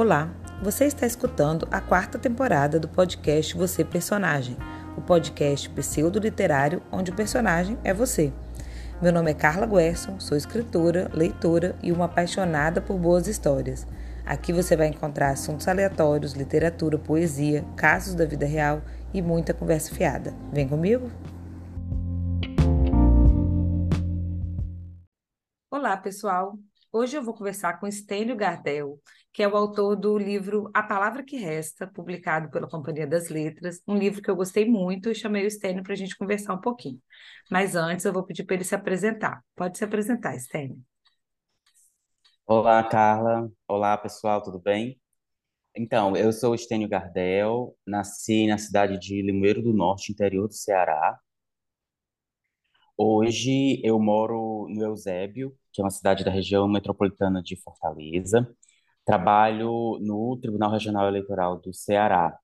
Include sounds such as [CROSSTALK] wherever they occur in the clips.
Olá, você está escutando a quarta temporada do podcast Você Personagem, o podcast pseudo-literário onde o personagem é você. Meu nome é Carla Guerson, sou escritora, leitora e uma apaixonada por boas histórias. Aqui você vai encontrar assuntos aleatórios, literatura, poesia, casos da vida real e muita conversa fiada. Vem comigo? Olá, pessoal! Hoje eu vou conversar com Estênio Gardel, que é o autor do livro A Palavra que Resta, publicado pela Companhia das Letras, um livro que eu gostei muito e chamei o Estênio para a gente conversar um pouquinho. Mas antes eu vou pedir para ele se apresentar. Pode se apresentar, Estênio. Olá, Carla. Olá, pessoal, tudo bem? Então, eu sou Estênio Gardel, nasci na cidade de Limoeiro do Norte, interior do Ceará. Hoje eu moro no Eusébio, que é uma cidade da região metropolitana de Fortaleza. Trabalho no Tribunal Regional Eleitoral do Ceará.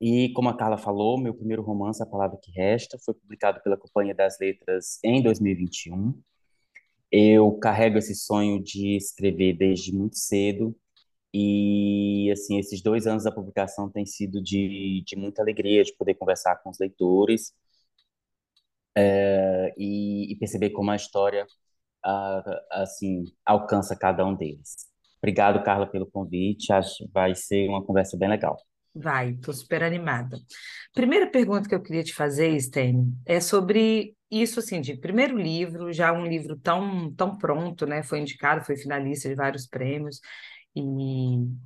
E, como a Carla falou, meu primeiro romance, A Palavra que Resta, foi publicado pela Companhia das Letras em 2021. Eu carrego esse sonho de escrever desde muito cedo e, assim, esses dois anos da publicação têm sido de, de muita alegria, de poder conversar com os leitores é, e, e, perceber como a história, ah, assim, alcança cada um deles. Obrigado, Carla, pelo convite. Acho que vai ser uma conversa bem legal. Vai, estou super animada. Primeira pergunta que eu queria te fazer, Stênio, é sobre isso, assim, de primeiro livro, já um livro tão, tão pronto, né? Foi indicado, foi finalista de vários prêmios. E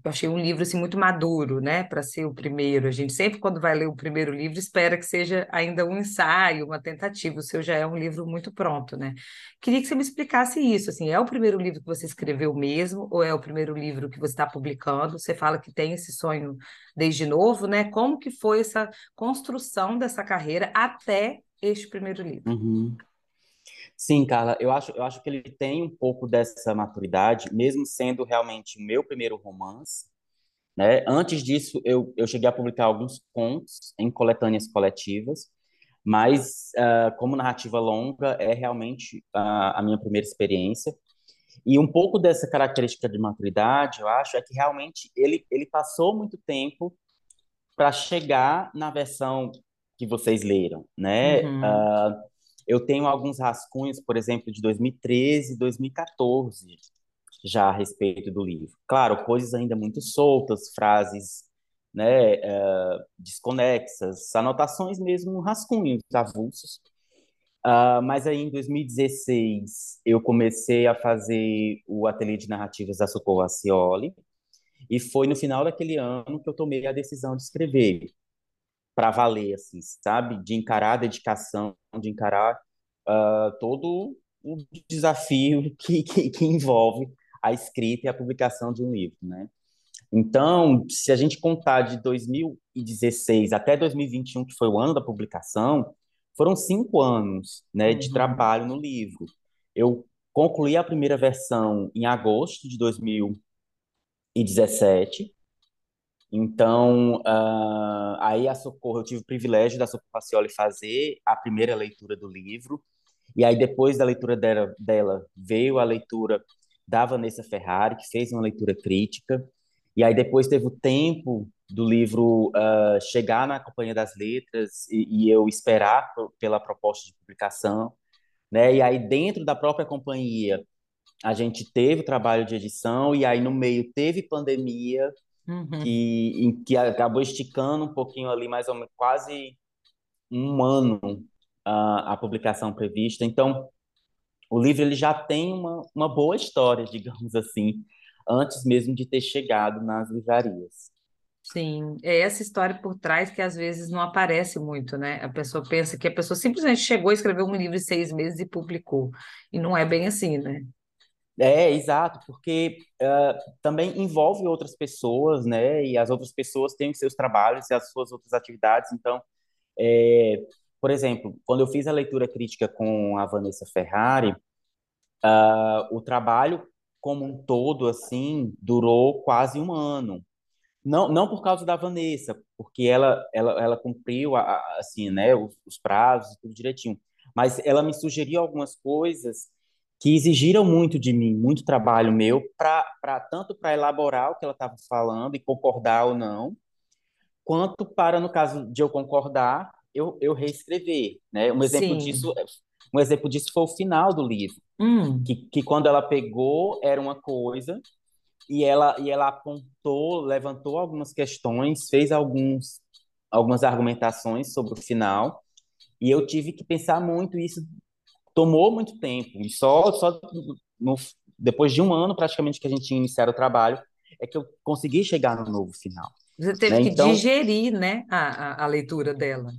eu achei um livro assim muito maduro, né, para ser o primeiro. A gente sempre quando vai ler o primeiro livro espera que seja ainda um ensaio, uma tentativa. O seu já é um livro muito pronto, né? Queria que você me explicasse isso, assim, é o primeiro livro que você escreveu mesmo ou é o primeiro livro que você está publicando? Você fala que tem esse sonho desde novo, né? Como que foi essa construção dessa carreira até este primeiro livro? Uhum. Sim, Carla, eu acho, eu acho que ele tem um pouco dessa maturidade, mesmo sendo realmente o meu primeiro romance. Né? Antes disso, eu, eu cheguei a publicar alguns contos em coletâneas coletivas, mas uh, como narrativa longa é realmente uh, a minha primeira experiência. E um pouco dessa característica de maturidade, eu acho, é que realmente ele, ele passou muito tempo para chegar na versão que vocês leram, né? Uhum. Uh, eu tenho alguns rascunhos, por exemplo, de 2013 e 2014, já a respeito do livro. Claro, coisas ainda muito soltas, frases né, uh, desconexas, anotações mesmo, rascunhos avulsos. Uh, mas aí, em 2016, eu comecei a fazer o ateliê de narrativas da Socorro Acioli, e foi no final daquele ano que eu tomei a decisão de escrever para valer, assim, sabe? De encarar a dedicação, de encarar uh, todo o desafio [LAUGHS] que, que, que, envolve a escrita e a publicação de um livro, né? Então, se a gente contar de 2016 até 2021, que foi o ano da publicação, foram cinco anos, né, uhum. de trabalho no livro. Eu concluí a primeira versão em agosto de 2017, então, uh, aí a Socorro, eu tive o privilégio da Socorro Facioli fazer a primeira leitura do livro, e aí depois da leitura dela, dela veio a leitura da Vanessa Ferrari, que fez uma leitura crítica, e aí depois teve o tempo do livro uh, chegar na Companhia das Letras e, e eu esperar pela proposta de publicação, né? E aí dentro da própria companhia a gente teve o trabalho de edição. E aí no meio teve pandemia Uhum. que, que acabou esticando um pouquinho ali, mais ou menos, quase um ano a, a publicação prevista. Então, o livro ele já tem uma, uma boa história, [LAUGHS] digamos assim, antes mesmo de ter chegado nas livrarias. Sim, é essa história por trás que às vezes não aparece muito, né? A pessoa pensa que a pessoa simplesmente chegou, escreveu um livro em seis meses e publicou. E não é bem assim, né? É, exato, porque uh, também envolve outras pessoas, né? E as outras pessoas têm os seus trabalhos e as suas outras atividades. Então, é, por exemplo, quando eu fiz a leitura crítica com a Vanessa Ferrari, uh, o trabalho como um todo, assim, durou quase um ano. Não, não por causa da Vanessa, porque ela, ela, ela cumpriu, a, assim, né, os, os prazos e tudo direitinho. Mas ela me sugeriu algumas coisas que exigiram muito de mim, muito trabalho meu, para tanto para elaborar o que ela estava falando e concordar ou não, quanto para, no caso de eu concordar, eu, eu reescrever. Né? Um exemplo Sim. disso um exemplo disso foi o final do livro, Hum, que, que quando ela pegou era uma coisa e ela e ela apontou, levantou algumas questões, fez alguns algumas argumentações sobre o final e eu tive que pensar muito isso tomou muito tempo e só só no, depois de um ano praticamente que a gente tinha iniciado o trabalho é que eu consegui chegar no novo final, você teve né? que Então digerir, né, a, a, a leitura dela.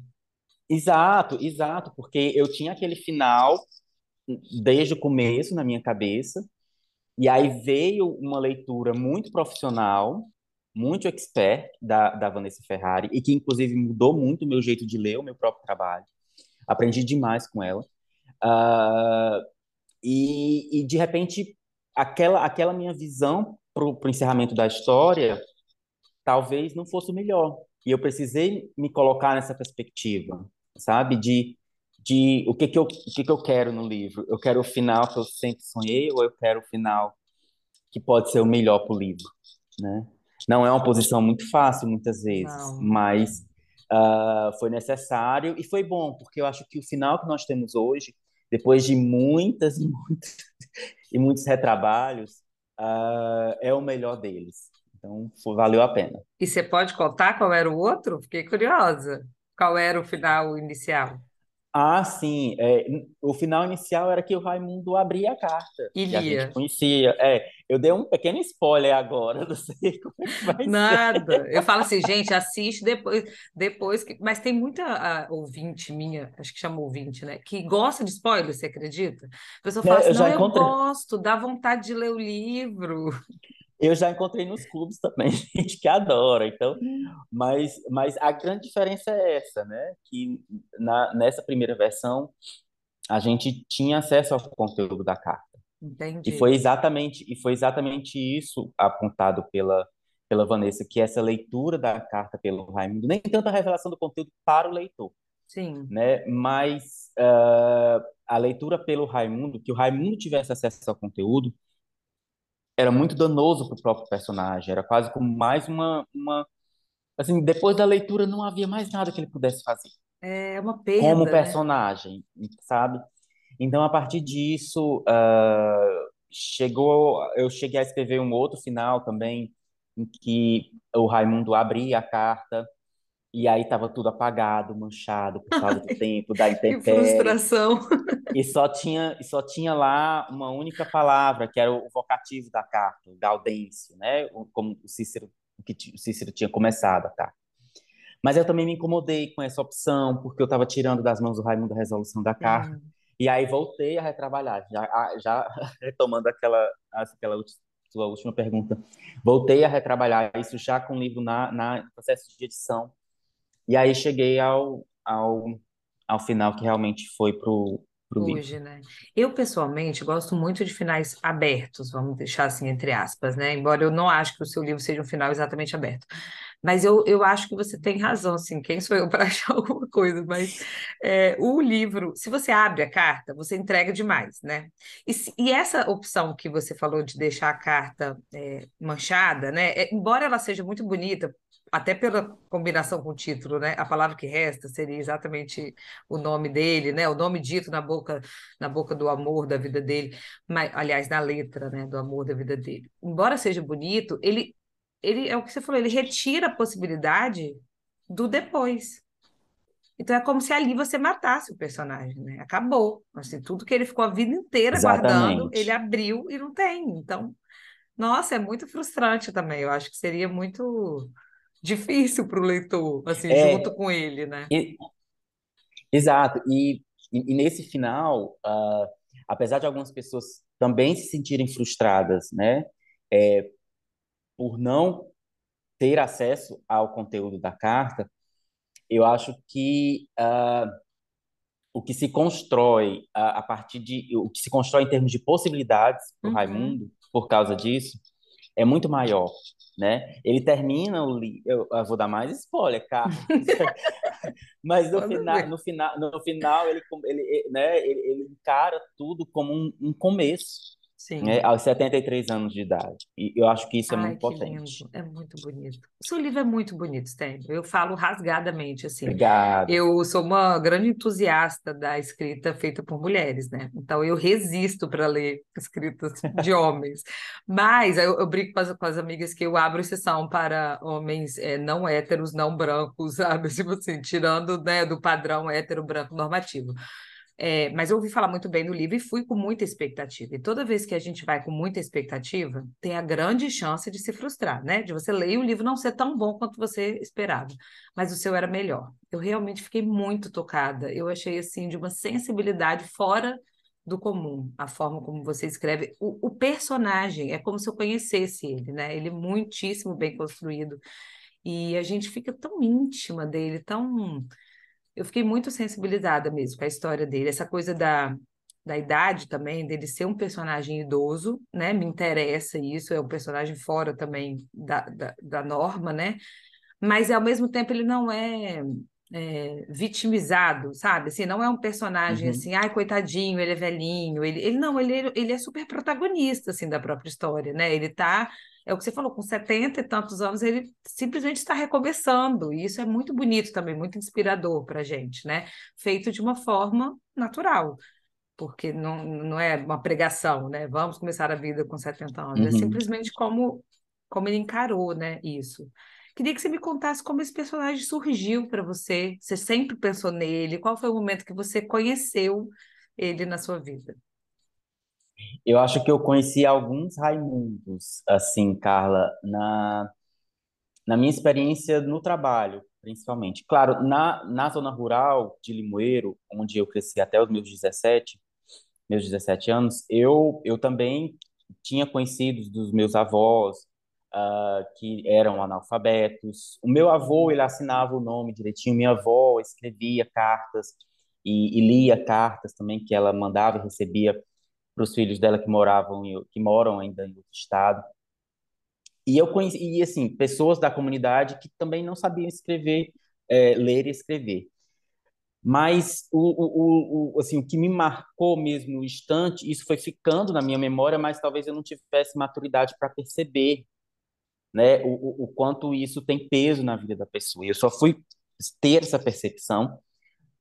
Exato, exato, porque eu tinha aquele final desde o começo na minha cabeça, e aí veio uma leitura muito profissional, muito expert da, da Vanessa Ferrari, e que inclusive mudou muito o meu jeito de ler o meu próprio trabalho. Aprendi demais com ela. Uh, e, e, de repente, aquela, aquela minha visão para o encerramento da história talvez não fosse o melhor. E eu precisei me colocar nessa perspectiva, sabe? De, de o que que eu, o que que eu quero no livro. Eu quero o final que eu sempre sonhei ou eu quero o final que pode ser o melhor para o livro, né? Não é uma posição muito fácil muitas vezes, Não. mas uh, foi necessário e foi bom, porque eu acho que o final que nós temos hoje, depois de muitas e muitos, [LAUGHS] e muitos retrabalhos, uh, é o melhor deles. Então, valeu a pena. E você pode contar qual era o outro? Fiquei curiosa. Qual era o final inicial? Ah, sim. É, o final inicial era que o Raimundo abria a carta, que a gente conhecia. É, eu dei um pequeno spoiler agora, [LAUGHS] não sei como é que vai ser. Nada. Eu falo assim, gente, assiste depois, depois que. Mas tem muita ouvinte minha, acho que chama ouvinte, né? Que gosta de spoiler, você acredita? A pessoa fala Né, assim: Eu não, já eu encontrei, gosto, dá vontade de ler o livro. eu já encontrei nos clubes também, [LAUGHS] gente que adora. Então, mas, mas a grande diferença é essa, né? Que na, nessa primeira versão a gente tinha acesso ao conteúdo da carta. E Entendi. foi exatamente, e foi exatamente isso apontado pela, pela Vanessa, que essa leitura da carta pelo Raimundo, nem tanto a revelação do conteúdo para o leitor, Sim. né? Mas uh, a leitura pelo Raimundo, que o Raimundo tivesse acesso ao conteúdo, era muito danoso para o próprio personagem, era quase como mais uma, uma... Assim, depois da leitura não havia mais nada que ele pudesse fazer É uma como perda, né? personagem, sabe? Então, a partir disso, uh, chegou, eu cheguei a escrever um outro final também, em que o Raimundo abria a carta e aí estava tudo apagado, manchado por causa do [LAUGHS] tempo, da Que intempérie, frustração. e só tinha, e só tinha lá uma única palavra, que era o vocativo da carta, o gaudêncio, né? Como o Cícero, que o Cícero tinha começado a carta. Mas eu também me incomodei com essa opção, porque eu estava tirando das mãos do Raimundo a resolução da carta. Sim. E aí voltei a retrabalhar, já, já [LAUGHS] retomando aquela, aquela sua última pergunta. Voltei a retrabalhar isso já com o livro na, na processo de edição. E aí cheguei ao, ao, ao final que realmente foi pro, pro livro. Hoje, né? Eu, pessoalmente, gosto muito de finais abertos, vamos deixar assim, entre aspas, né? Embora eu não acho que o seu livro seja um final exatamente aberto. Mas eu, eu acho que você tem razão, assim, quem sou eu [LAUGHS] para achar alguma coisa? Mas é, o livro, se você abre a carta, você entrega demais, né? E, se- e essa opção que você falou de deixar a carta é, manchada, né? É, embora ela seja muito bonita, até pela combinação com o título, né? A palavra que resta seria exatamente o nome dele, né? O nome dito na boca, na boca do amor da vida dele, mas, aliás, na letra, né? Do amor da vida dele. Embora seja bonito, ele ele é o que você falou, ele retira a possibilidade do depois. Então é como se ali você matasse o personagem, né? Acabou. Assim, tudo que ele ficou a vida inteira guardando, ele Exatamente. abriu e não tem. Então, nossa, é muito frustrante também. Eu acho que seria muito difícil para o leitor, assim, junto É, com ele, né? e- exato. E, e, nesse final, ah, apesar de algumas pessoas também se sentirem frustradas, né, é, por não ter acesso ao conteúdo da carta, eu acho que ah, o que se constrói a, a partir de o que se constrói em termos de possibilidades para Uhum. Raimundo por causa disso é muito maior, né? Ele termina o livro, eu, eu, vou dar mais spoiler, cara. [LAUGHS] Mas no final, no final, no final ele, ele, né, ele, ele encara tudo como um, um começo, Sim. Né, aos 73 anos de idade. E eu acho que isso é Ai, muito potente. Lindo. É muito bonito. O seu livro é muito bonito, Stênio. Eu falo rasgadamente, assim. Obrigado. Eu sou uma grande entusiasta da escrita feita por mulheres, né? Então eu resisto para ler escritas de [LAUGHS] homens. Mas eu, eu brinco com as, com as, amigas que eu abro exceção para homens é, não héteros, não brancos, [LAUGHS] sabe? Tipo assim, tirando né, do padrão hétero branco normativo. É, mas eu ouvi falar muito bem do livro e fui com muita expectativa. E toda vez que a gente vai com muita expectativa, tem a grande chance de se frustrar, né? De você ler o livro não ser tão bom quanto você esperava, mas o seu era melhor. Eu realmente fiquei muito tocada. Eu achei assim de uma sensibilidade fora do comum, a forma como você escreve. O, o personagem é como se eu conhecesse ele, né? Ele é muitíssimo bem construído. E a gente fica tão íntima dele, tão eu fiquei muito sensibilizada mesmo com a história dele, essa coisa da, da idade também, dele ser um personagem idoso, né? Me interessa isso, é um personagem fora também da, da, da norma, né? Mas ao mesmo tempo ele não é, é vitimizado, sabe? Assim, não é um personagem uhum. assim, ai, coitadinho, ele é velhinho, ele, ele não, ele, ele é super protagonista assim da própria história, né? Ele tá é o que você falou, com 70 e tantos anos, ele simplesmente está recomeçando. E isso é muito bonito também, muito inspirador para a gente, né? Feito de uma forma natural, porque não, não é uma pregação, né? Vamos começar a vida com 70 anos. É uhum. É simplesmente como, como ele encarou, né? Isso. Queria que você me contasse como esse personagem surgiu para você. Você sempre pensou nele? Qual foi o momento que você conheceu ele na sua vida? Eu acho que eu conheci alguns Raimundos, assim, Carla, na, na minha experiência no trabalho, principalmente. Claro, na, na zona rural de Limoeiro, onde eu cresci até os meus 17, meus 17 anos, eu, eu também tinha conhecidos dos meus avós, uh, que eram analfabetos. O meu avô, ele assinava o nome direitinho, minha avó escrevia cartas e, e lia cartas também que ela mandava e recebia para os filhos dela que moravam que moram ainda em outro estado. E eu conheci, e assim, pessoas da comunidade que também não sabiam escrever, é, ler e escrever. Mas o, o, o, assim, o que me marcou mesmo no instante, isso foi ficando na minha memória, mas talvez eu não tivesse maturidade para perceber né, o, o, quanto isso tem peso na vida da pessoa. Eu só fui ter essa percepção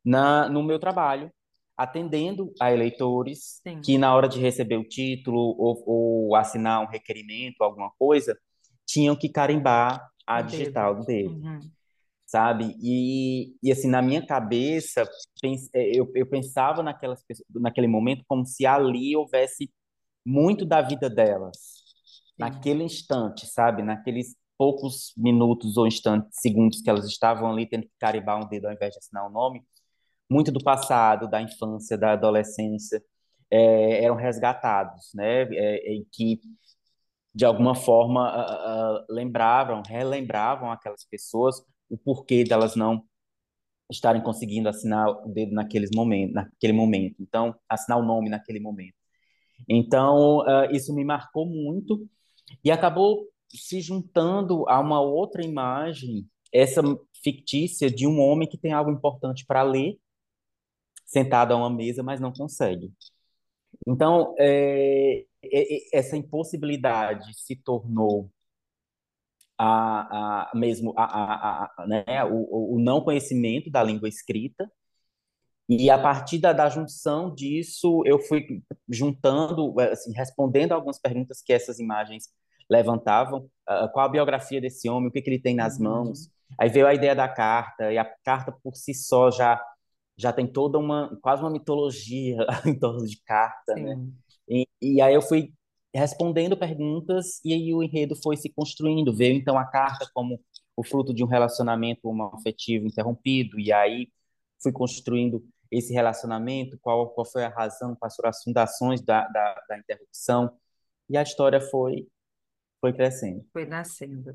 na, no meu trabalho, atendendo a eleitores Sim. que, na hora de receber o título ou, ou, assinar um requerimento, alguma coisa, tinham que carimbar a digital dedo. dele. Uhum. Sabe? E, e, assim, na minha cabeça, é, eu, eu pensava naquelas, naquele momento como se ali houvesse muito da vida delas. Sim. Naquele instante, sabe? Naqueles poucos minutos ou instantes, segundos que elas estavam ali tendo que carimbar um dedo ao invés de assinar o um nome, muito do passado, da infância, da adolescência, é, eram resgatados, né? É, em que, de alguma forma, lembravam, relembravam aquelas pessoas o porquê delas não estarem conseguindo assinar o dedo naqueles momentos, naquele momento. Então, assinar o nome naquele momento. Então, uh, isso me marcou muito e acabou se juntando a uma outra imagem, essa fictícia de um homem que tem algo importante para ler sentado a uma mesa, mas não consegue. Então, é, é, essa impossibilidade se tornou a, a mesmo a, a, a né, o, o, não conhecimento da língua escrita, e a partir da, da junção disso, eu fui juntando, assim, respondendo algumas perguntas que essas imagens levantavam, uh, qual a biografia desse homem, o que, que ele tem nas uhum. mãos. Aí veio a ideia da carta, e a carta por si só já já tem toda uma, quase uma mitologia [LAUGHS] em torno de carta, né? Sim. né? E, e aí eu fui respondendo perguntas e aí o enredo foi se construindo. Veio então a carta como o fruto de um relacionamento afetivo interrompido e aí fui construindo esse relacionamento, qual, qual foi a razão, quais foram as fundações da, da, da interrupção e a história foi foi crescendo. Foi nascendo.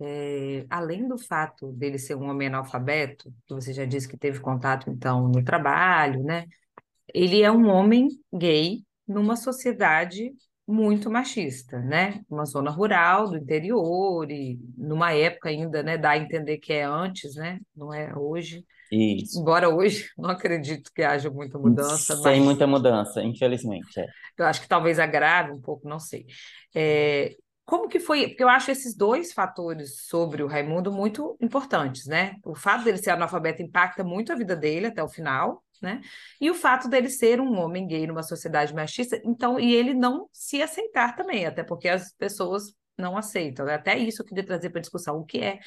É, além do fato dele ser um homem analfabeto, que você já disse que teve contato, então, no trabalho, né? Ele é um homem gay numa sociedade muito machista, né? Uma zona rural do interior e numa época ainda, né, dá a entender que é antes, né? Não é hoje. Isso. Embora hoje [LAUGHS] não acredito que haja muita mudança, Sem mas muita mudança, infelizmente. É. eu acho que talvez agrave um pouco, não sei. É, como que foi? Porque eu acho esses dois fatores sobre o Raimundo muito importantes, né? O fato dele ser analfabeto impacta muito a vida dele até o final, né? E o fato dele ser um homem gay numa sociedade machista, então, e ele não se aceitar também, até porque as pessoas não aceitam. né? Até isso eu queria trazer para discussão. O que é?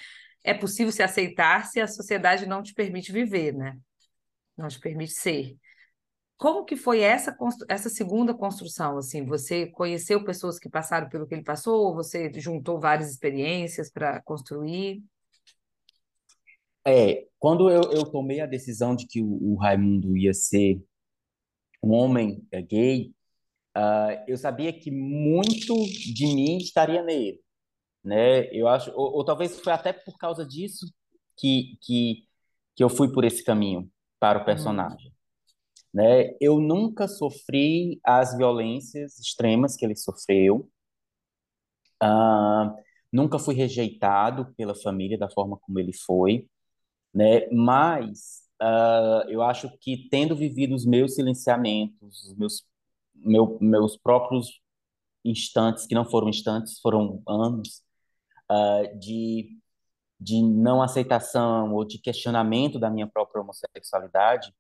É possível se aceitar se a sociedade não te permite viver, né? Não te permite ser. Como que foi essa, essa segunda construção? Assim, você conheceu pessoas que passaram pelo que ele passou, ou você juntou várias experiências para construir? É, quando eu, eu tomei a decisão de que o, o Raimundo ia ser um homem é, gay, ah, eu sabia que muito de mim estaria nele, né? Eu acho, ou, ou talvez foi até por causa disso que, que, que eu fui por esse caminho para o Uhum, personagem, né? Eu nunca sofri as violências extremas que ele sofreu, ah, nunca fui rejeitado pela família da forma como ele foi. né? Mas ah, eu acho que tendo vivido os meus silenciamentos, os meus meu, meus próprios instantes, que não foram instantes, foram anos ah, de de não aceitação ou de questionamento da minha própria homossexualidade,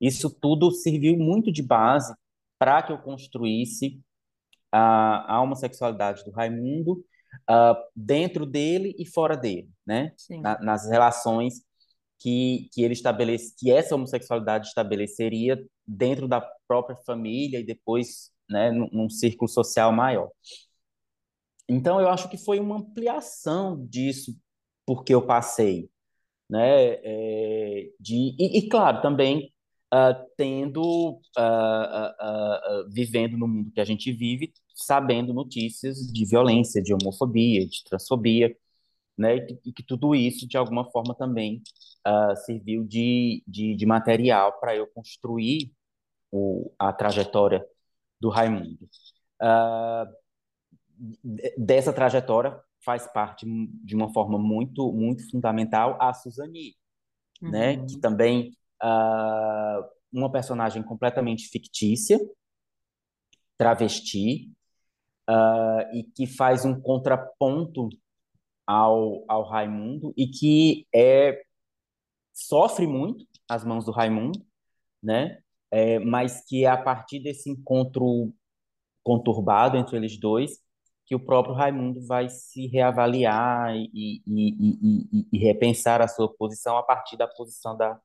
isso tudo serviu muito de base para que eu construísse a, a homossexualidade do Raimundo ah, dentro dele e fora dele, né? Na- nas relações que, que ele estabelece, que essa homossexualidade estabeleceria dentro da própria família e depois, né, num, num círculo social maior. Então, eu acho que foi uma ampliação disso porque eu passei, né, é, de e, e, claro também ah, tendo ah, ah, vivendo no mundo que a gente vive, sabendo notícias de violência, de homofobia, de transfobia, né? E que, e que tudo isso, de alguma forma, também serviu de, de, de material para eu construir o, a trajetória do Raimundo. De- dessa trajetória faz parte de uma forma muito, muito fundamental a Suzani, né? Que Uhum. também ah, uma personagem completamente fictícia, travesti, ah, e que faz um contraponto ao, ao Raimundo e que é sofre muito às mãos do Raimundo, né? É, mas que é a partir desse encontro conturbado entre eles dois que o próprio Raimundo vai se reavaliar e, e, e, e, e repensar a sua posição a partir da posição da,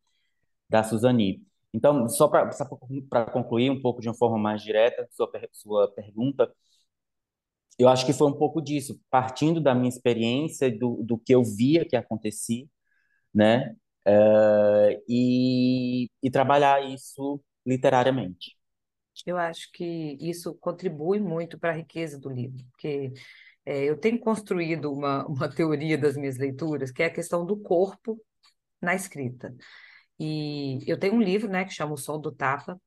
da Suzani. Então, só para concluir um pouco de uma forma mais direta sua, sua pergunta, eu acho que foi um pouco disso, partindo da minha experiência, do, do que eu via que acontecia, né? Eh, e, e trabalhar isso literariamente. Eu acho que isso contribui muito para a riqueza do livro, porque é, eu tenho construído uma, uma teoria das minhas leituras, que é a questão do corpo na escrita. E eu tenho um livro, né, que chama O Som do Tapa,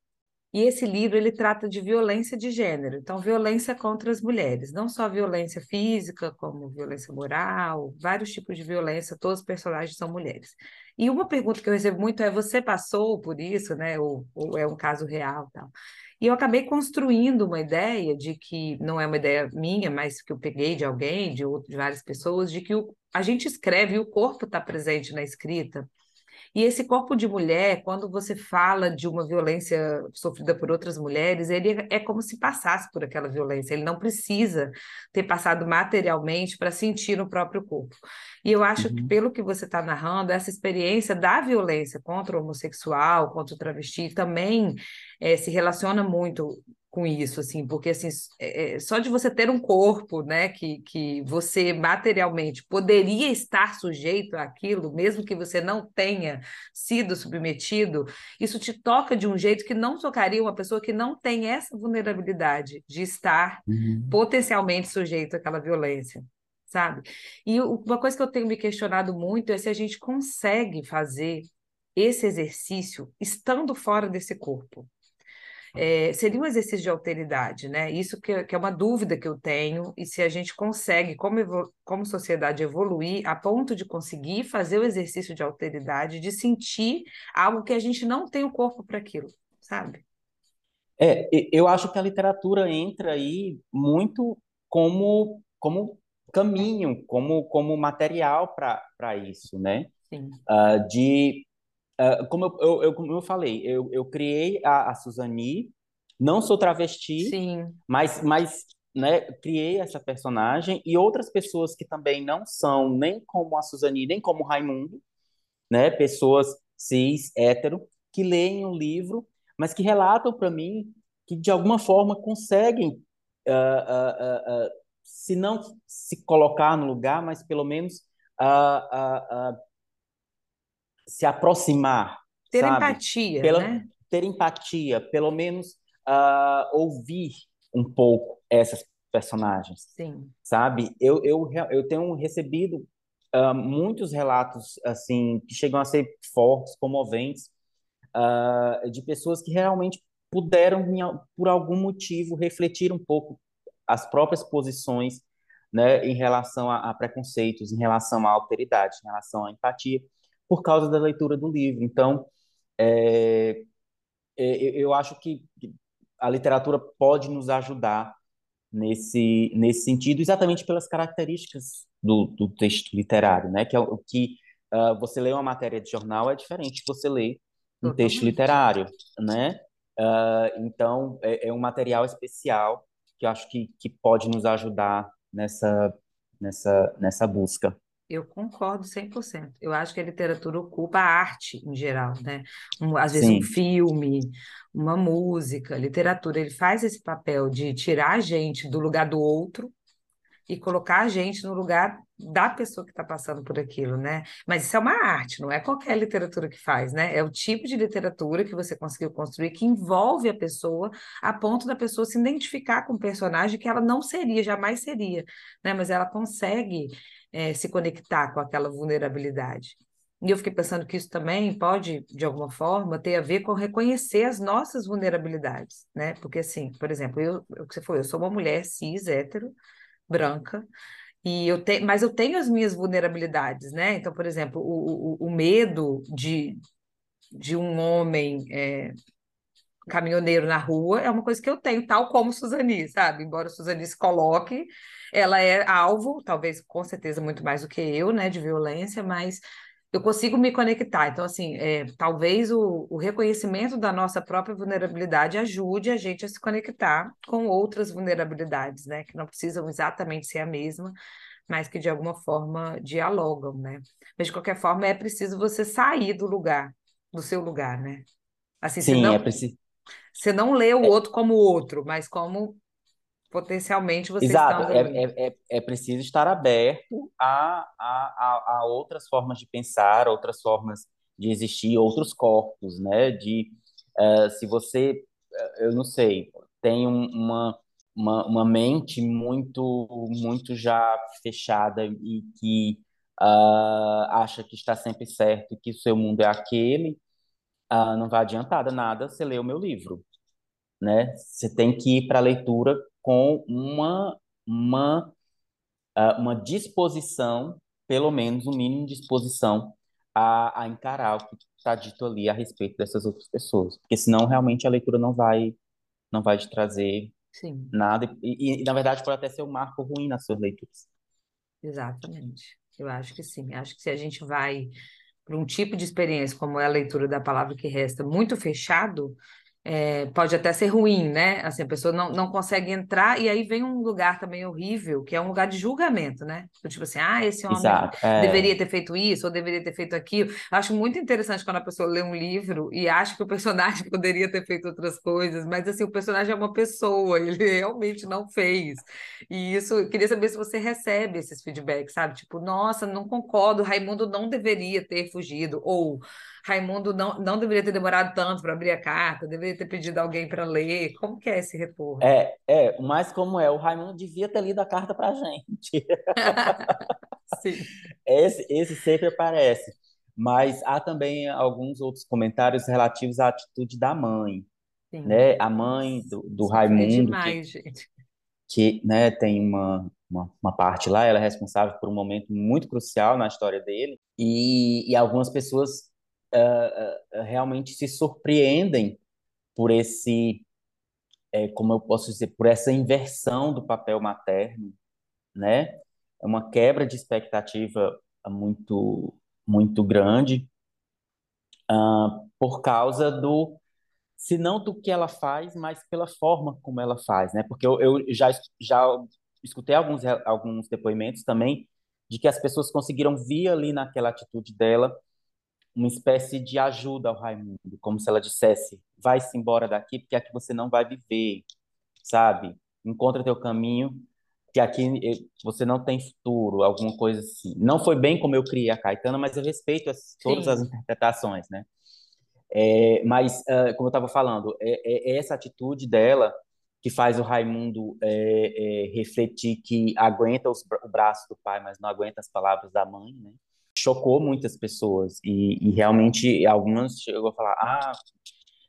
e esse livro ele trata de violência de gênero, então violência contra as mulheres, não só violência física, como violência moral, vários tipos de violência, todos os personagens são mulheres. E uma pergunta que eu recebo muito é: você passou por isso, né? Ou, ou é um caso real, tal? E eu acabei construindo uma ideia de que não é uma ideia minha, mas que eu peguei de alguém, de, outro, de várias pessoas, de que o, a gente escreve e o corpo está presente na escrita. E esse corpo de mulher, quando você fala de uma violência sofrida por outras mulheres, ele é como se passasse por aquela violência. Ele não precisa ter passado materialmente para sentir no próprio corpo. E eu acho que, Uhum, pelo que você está narrando, essa experiência da violência contra o homossexual, contra o travesti, também eh, se relaciona muito com isso, assim, porque assim, é, é, só de você ter um corpo, né, que, que você materialmente poderia estar sujeito àquilo, mesmo que você não tenha sido submetido, isso te toca de um jeito que não tocaria uma pessoa que não tem essa vulnerabilidade de estar uhum, potencialmente sujeito àquela violência. Sabe? E uma coisa que eu tenho me questionado muito é se a gente consegue fazer esse exercício estando fora desse corpo. É, seria um exercício de alteridade, né? Isso que, que, é uma dúvida que eu tenho, e se a gente consegue, como, como sociedade, evoluir a ponto de conseguir fazer o exercício de alteridade, de sentir algo que a gente não tem o corpo para aquilo, sabe? É, eu acho que a literatura entra aí muito como, como caminho, como, como material para isso, né? Sim. Uh, de Uh, como eu, eu, eu, como eu falei, eu, eu criei a, a Suzani, não sou travesti, Sim. mas, mas né, criei essa personagem e outras pessoas que também não são nem como a Suzani, nem como o Raimundo, né, pessoas cis, hétero, que leem o livro, mas que relatam para mim que de alguma forma conseguem, uh, uh, se não se colocar no lugar, mas pelo menos se aproximar, ter sabe? empatia, Pela, né? Ter empatia, pelo menos uh, ouvir um pouco essas personagens, Sim. sabe? Eu, eu, eu tenho recebido uh, muitos relatos assim que chegam a ser fortes, comoventes, uh, de pessoas que realmente puderam, por algum motivo, refletir um pouco as próprias posições né, em relação a, a preconceitos, em relação à alteridade, em relação à empatia por causa da leitura do livro. Então, é, é, eu acho que a literatura pode nos ajudar nesse, nesse sentido, exatamente pelas características do, do texto literário, né? Que é o que uh, você lê uma matéria de jornal é diferente de você ler um Totalmente. texto literário, né? Uh, então, é, é, um material especial que eu acho que, que pode nos ajudar nessa, nessa, nessa busca. Eu concordo 100%. Eu acho que a literatura ocupa a arte em geral, né? Um, às vezes Sim. um filme, uma música, literatura, ele faz esse papel de tirar a gente do lugar do outro e colocar a gente no lugar da pessoa que está passando por aquilo, né? Mas isso é uma arte, não é qualquer literatura que faz, né? É o tipo de literatura que você conseguiu construir que envolve a pessoa a ponto da pessoa se identificar com o personagem que ela não seria, jamais seria, né? Mas ela consegue é, se conectar com aquela vulnerabilidade. E eu fiquei pensando que isso também pode, de alguma forma, ter a ver com reconhecer as nossas vulnerabilidades, né? Porque, assim, por exemplo, eu, o que você foi, eu sou uma mulher cis, hétero, branca, e eu tenho, mas eu tenho as minhas vulnerabilidades, né? Então, por exemplo, o, o, o medo de, de um homem é, caminhoneiro na rua é uma coisa que eu tenho, tal como Suzani, sabe? Embora Suzani se coloque, ela é alvo, talvez com certeza muito mais do que eu, né, de violência, mas eu consigo me conectar. Então, assim, é, talvez o, o, reconhecimento da nossa própria vulnerabilidade ajude a gente a se conectar com outras vulnerabilidades, né, que não precisam exatamente ser a mesma, mas que de alguma forma dialogam, né? Mas de qualquer forma é preciso você sair do lugar, do seu lugar, né? Assim, Sim, senão, é preciso você não lê o é. outro como outro, mas como potencialmente você Exato, está é, é, é, é preciso estar aberto a, a, a, outras formas de pensar, outras formas de existir, outros corpos, né? De, uh, se você, eu não sei, tem uma, uma, uma mente muito, muito já fechada e que uh, acha que está sempre certo, que o seu mundo é aquele, ah, não vai adiantar nada você ler o meu livro, né? Você tem que ir para a leitura com uma, uma, uh, uma disposição, pelo menos um mínimo de disposição a, a encarar o que está dito ali a respeito dessas outras pessoas, porque senão realmente a leitura não vai não vai te trazer Sim. nada e, e na verdade pode até ser um marco ruim nas suas leituras. Exatamente. Eu acho que sim. Acho que se a gente vai para um tipo de experiência como é a leitura da palavra que resta muito fechado, é, pode até ser ruim, né? Assim, a pessoa não, não consegue entrar, e aí vem um lugar também horrível, que é um lugar de julgamento, né? Tipo assim, ah, esse homem Exato, é... deveria ter feito isso, ou deveria ter feito aquilo. Acho muito interessante quando a pessoa lê um livro e acha que o personagem [LAUGHS] poderia ter feito outras coisas, mas assim, o personagem é uma pessoa, [LAUGHS] ele realmente não fez. E isso, eu queria saber se você recebe esses feedbacks, sabe? Tipo, nossa, não concordo, Raimundo não deveria ter fugido, ou Raimundo não, não deveria ter demorado tanto para abrir a carta, deveria ter pedido alguém para ler. Como que é esse retorno? É, é, mas como é, o Raimundo devia ter lido a carta para a gente. [LAUGHS] Sim. Esse, esse sempre aparece. Mas há também alguns outros comentários relativos à atitude da mãe. Sim. né? A mãe do, do Raimundo, que, demais, gente. que né, tem uma, uma, uma parte lá, ela é responsável por um momento muito crucial na história dele, e, e algumas pessoas uh, realmente se surpreendem por esse, é, como eu posso dizer, por essa inversão do papel materno, né? É uma quebra de expectativa muito, muito grande, uh, por causa do se não do que ela faz, mas pela forma como ela faz, né? Porque eu, eu já, já escutei alguns, alguns depoimentos também de que as pessoas conseguiram ver ali naquela atitude dela uma espécie de ajuda ao Raimundo, como se ela dissesse: vai-se embora daqui, porque aqui você não vai viver, sabe? Encontra teu caminho, que aqui eh, você não tem futuro, alguma coisa assim. Não foi bem como eu criei a Caetana, mas eu respeito as, todas as interpretações, né? É, mas, uh, como eu estava falando, é, é, essa atitude dela que faz o Raimundo é, é, refletir que aguenta os, o braço do pai, mas não aguenta as palavras da mãe, né? Chocou muitas pessoas e, e realmente algumas chegou a falar: ah,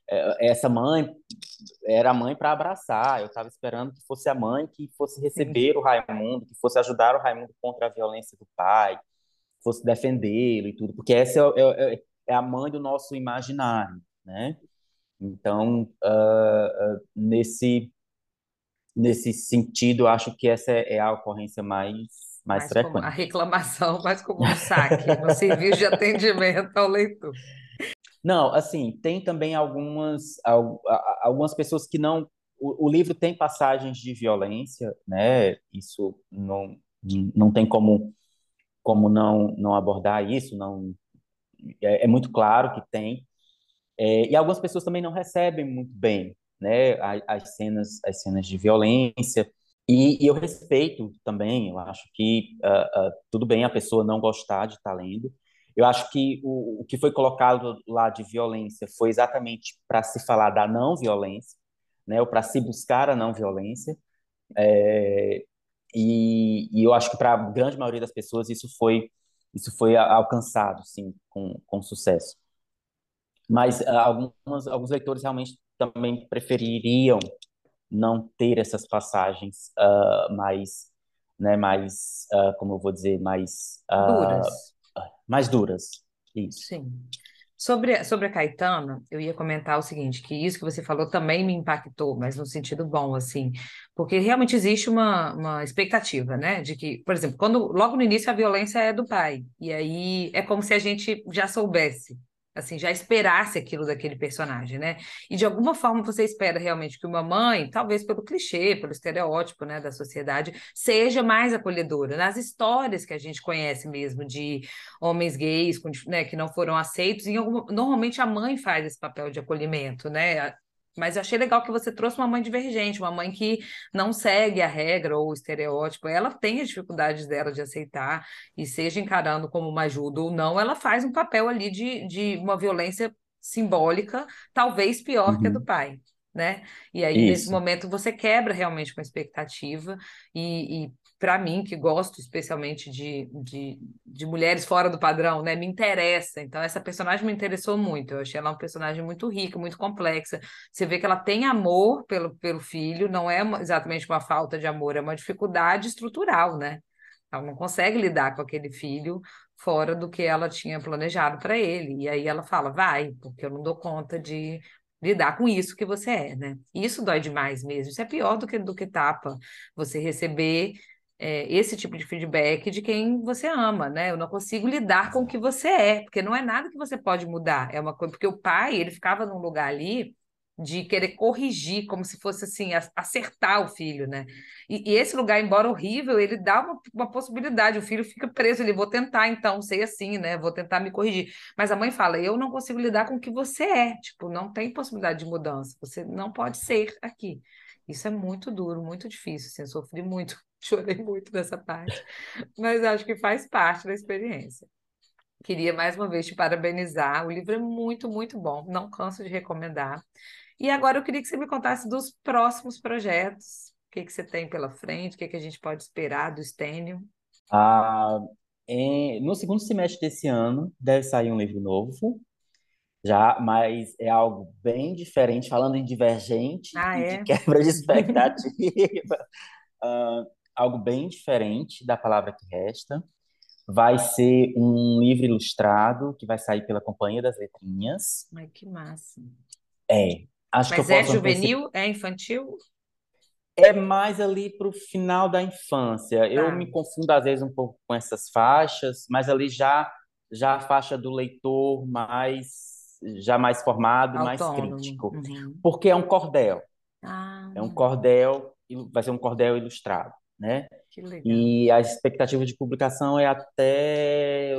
é, essa mãe era a mãe para abraçar. Eu estava esperando que fosse a mãe que fosse receber o Raimundo, que fosse ajudar o Raimundo contra a violência do pai, fosse defendê-lo e tudo, porque essa é, é, é a mãe do nosso imaginário, né? Então, uh, uh, nesse nesse sentido, acho que essa é a ocorrência mais mais, mais frequente. a reclamação mais comum no saque, no serviço de atendimento ao leitor. Não, assim, tem também algumas algumas pessoas que não o, o livro tem passagens de violência, né? Isso não não tem como como não não abordar isso, não é, é muito claro que tem. É, e algumas pessoas também não recebem muito bem né, as cenas, as cenas de violência. E, e, eu respeito também, eu acho que uh, uh, tudo bem a pessoa não gostar de estar tá lendo. Eu acho que o, o que foi colocado lá de violência foi exatamente para se falar da não violência, né, ou para se buscar a não violência. É, e, e eu acho que para a grande maioria das pessoas isso foi isso foi alcançado, sim, com, com sucesso. Mas uh, algumas, alguns leitores realmente também prefeririam não ter essas passagens uh, mais, né, mais, uh, como eu vou dizer, mais duras. mais duras. Isso. Sim. Sobre, sobre a Caetana, eu ia comentar o seguinte, que isso que você falou também me impactou, mas no sentido bom, assim, porque realmente existe uma, uma expectativa, né, de que, por exemplo, quando logo no início a violência é do pai, e aí é como se a gente já soubesse, assim, já esperasse aquilo daquele personagem, né? E de alguma forma você espera realmente que uma mãe, talvez pelo clichê, pelo estereótipo, né, da sociedade, seja mais acolhedora. Nas histórias que a gente conhece mesmo de homens gays, né, que não foram aceitos, alguma, normalmente a mãe faz esse papel de acolhimento, né? Mas eu achei legal que você trouxe uma mãe divergente, uma mãe que não segue a regra ou o estereótipo. Ela tem as dificuldades dela de aceitar, e seja encarando como uma ajuda ou não, ela faz um papel ali de, de uma violência simbólica, talvez pior uhum. que a do uhum. pai. Né? E aí, Isso. nesse momento, você quebra realmente com a expectativa, e, e para mim, que gosto especialmente de, de, de, mulheres fora do padrão, né? Me interessa. Então, essa personagem me interessou muito. Eu achei ela uma personagem muito rica, muito complexa. Você vê que ela tem amor pelo, pelo filho, não é exatamente uma falta de amor, é uma dificuldade estrutural, né? Ela não consegue lidar com aquele filho fora do que ela tinha planejado para ele. E aí ela fala: vai, porque eu não dou conta de lidar com isso que você é, né? Isso dói demais mesmo. Isso é pior do que do que tapa. Você receber é, esse tipo de feedback de quem você ama, né? Eu não consigo lidar com o que você é, porque não é nada que você pode mudar. É uma coisa, porque o pai, ele ficava num lugar ali de querer corrigir, como se fosse assim, acertar o filho, né? E, e esse lugar, embora horrível, ele dá uma, uma, possibilidade, o filho fica preso ali, vou tentar então ser assim, né? Vou tentar me corrigir. Mas a mãe fala, eu não consigo lidar com o que você é, tipo, não tem possibilidade de mudança, você não pode ser aqui. Isso é muito duro, muito difícil, assim, eu sofri muito chorei muito nessa parte, mas acho que faz parte da experiência. Queria mais uma vez te parabenizar. O livro é muito, muito bom, não canso de recomendar. E agora eu queria que você me contasse dos próximos projetos. O que, que você tem pela frente, o que, que a gente pode esperar do Stênio? Ah, no segundo semestre desse ano deve sair um livro novo. Já, mas é algo bem diferente, falando em divergente Ah, e de é? quebra de expectativa. [LAUGHS] Ah, algo bem diferente da palavra que resta. Vai ser um livro ilustrado que vai sair pela Companhia das Letrinhas. Ai, que massa. É, acho que eu Mas é posso antecipar. juvenil? É infantil? É mais ali para o final da infância. Eu Tá, me confundo às vezes um pouco com essas faixas, mas ali já já a faixa do leitor mais já mais formado, mais autônomo. crítico, Uhum. porque é um cordel, Ah, é um cordel, vai ser um cordel ilustrado, né? E a expectativa de publicação é até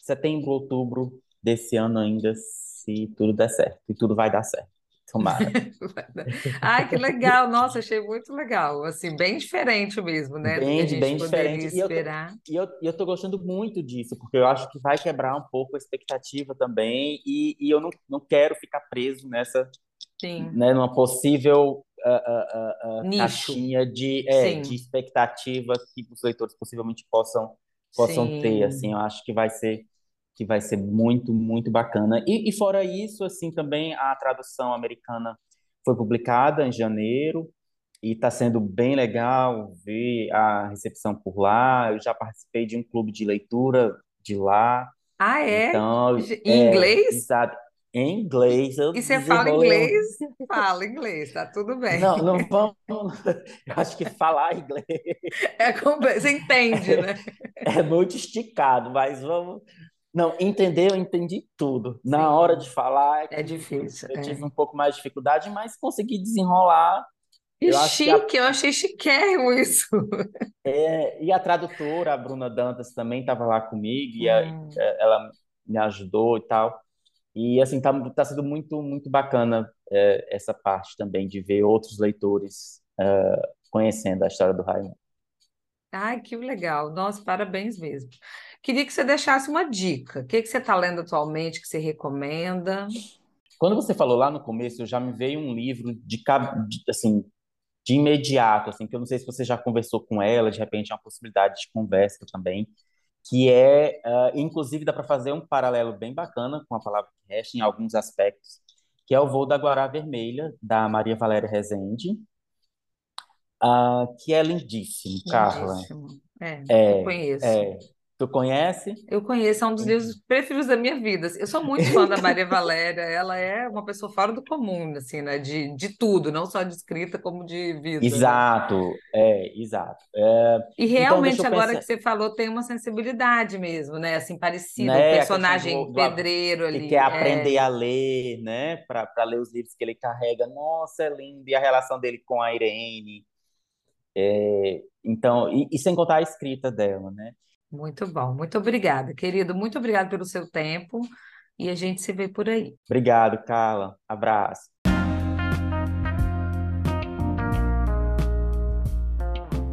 setembro, outubro desse ano ainda, se tudo der certo. E tudo vai dar certo. Tomara. [LAUGHS] Ai, que legal. Nossa, achei muito legal. Assim, bem diferente mesmo, né, do que a Bem, gente bem diferente. E eu tô, esperar. e eu, eu tô gostando muito disso, porque eu acho que vai quebrar um pouco a expectativa também, e, e eu não, não quero ficar preso nessa, Sim, né, numa possível ah, ah, nicho. caixinha de, é, de expectativa que os leitores possivelmente possam, possam ter, assim, sim. eu acho que vai ser que vai ser muito, muito bacana. E, e fora isso, assim, também a tradução americana foi publicada em janeiro e está sendo bem legal ver a recepção por lá. Eu já participei de um clube de leitura de lá, Ah, é? então, Em é, inglês? exato, em inglês, eu E você fala inglês? Fala inglês, tá tudo bem. Não, não vamos... [LAUGHS] Eu acho que falar inglês [LAUGHS] É comple- Você entende, né? [LAUGHS] é muito esticado, mas vamos... Não, entender, eu entendi tudo. Na hora de falar é é difícil. eu tive É. um pouco mais de dificuldade, mas consegui desenrolar. Que Eu acho que a, chique, eu achei chiquérrimo isso. é, e a tradutora, a Bruna Dantas, também estava lá comigo e a- Hum. é, ela me ajudou e tal. E assim, tá, tá sendo muito, muito bacana é, essa parte também de ver outros leitores é, conhecendo a história do Raimundo. Ai, que legal. Nossa, parabéns mesmo. Queria que você deixasse uma dica. O que que você está lendo atualmente que você recomenda? Quando você falou lá no começo, já me veio um livro de, assim, de imediato, assim, que eu não sei se você já conversou com ela, de repente é uma possibilidade de conversa também, que é, ah, inclusive dá para fazer um paralelo bem bacana com a palavra que resta em alguns aspectos, que é o Voo da Guará Vermelha, da Maria Valéria Rezende, ah, que é lindíssimo, Carla. Lindíssimo. É, eu É, conheço. é. Tu conhece? Eu conheço, é um dos livros preferidos da minha vida. Eu sou muito fã da Maria [LAUGHS] Valéria. Ela é uma pessoa fora do comum, assim, né? De, de tudo, não só de escrita, como de vida, né? Exato, é, exato. É, E então, realmente, eu agora pensar, que você falou, tem uma sensibilidade mesmo, né? Assim, parecida. O né, questão personagem do, pedreiro que ali. quer aprender É, a ler, né, para para ler os livros que ele carrega. Nossa, é lindo. E a relação dele com a Irene. É, então, e, e sem contar a escrita dela, né? Muito bom. Muito obrigada, querido. Muito obrigada pelo seu tempo. E a gente se vê por aí. Obrigado, Carla. Abraço.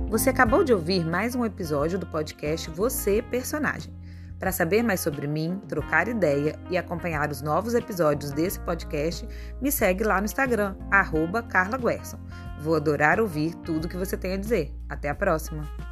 Você acabou de ouvir mais um episódio do podcast Você Personagem. Para saber mais sobre mim, trocar ideia e acompanhar os novos episódios desse podcast, me segue lá no Instagram, arroba Carla Guerson. Vou adorar ouvir tudo que você tem a dizer. Até a próxima!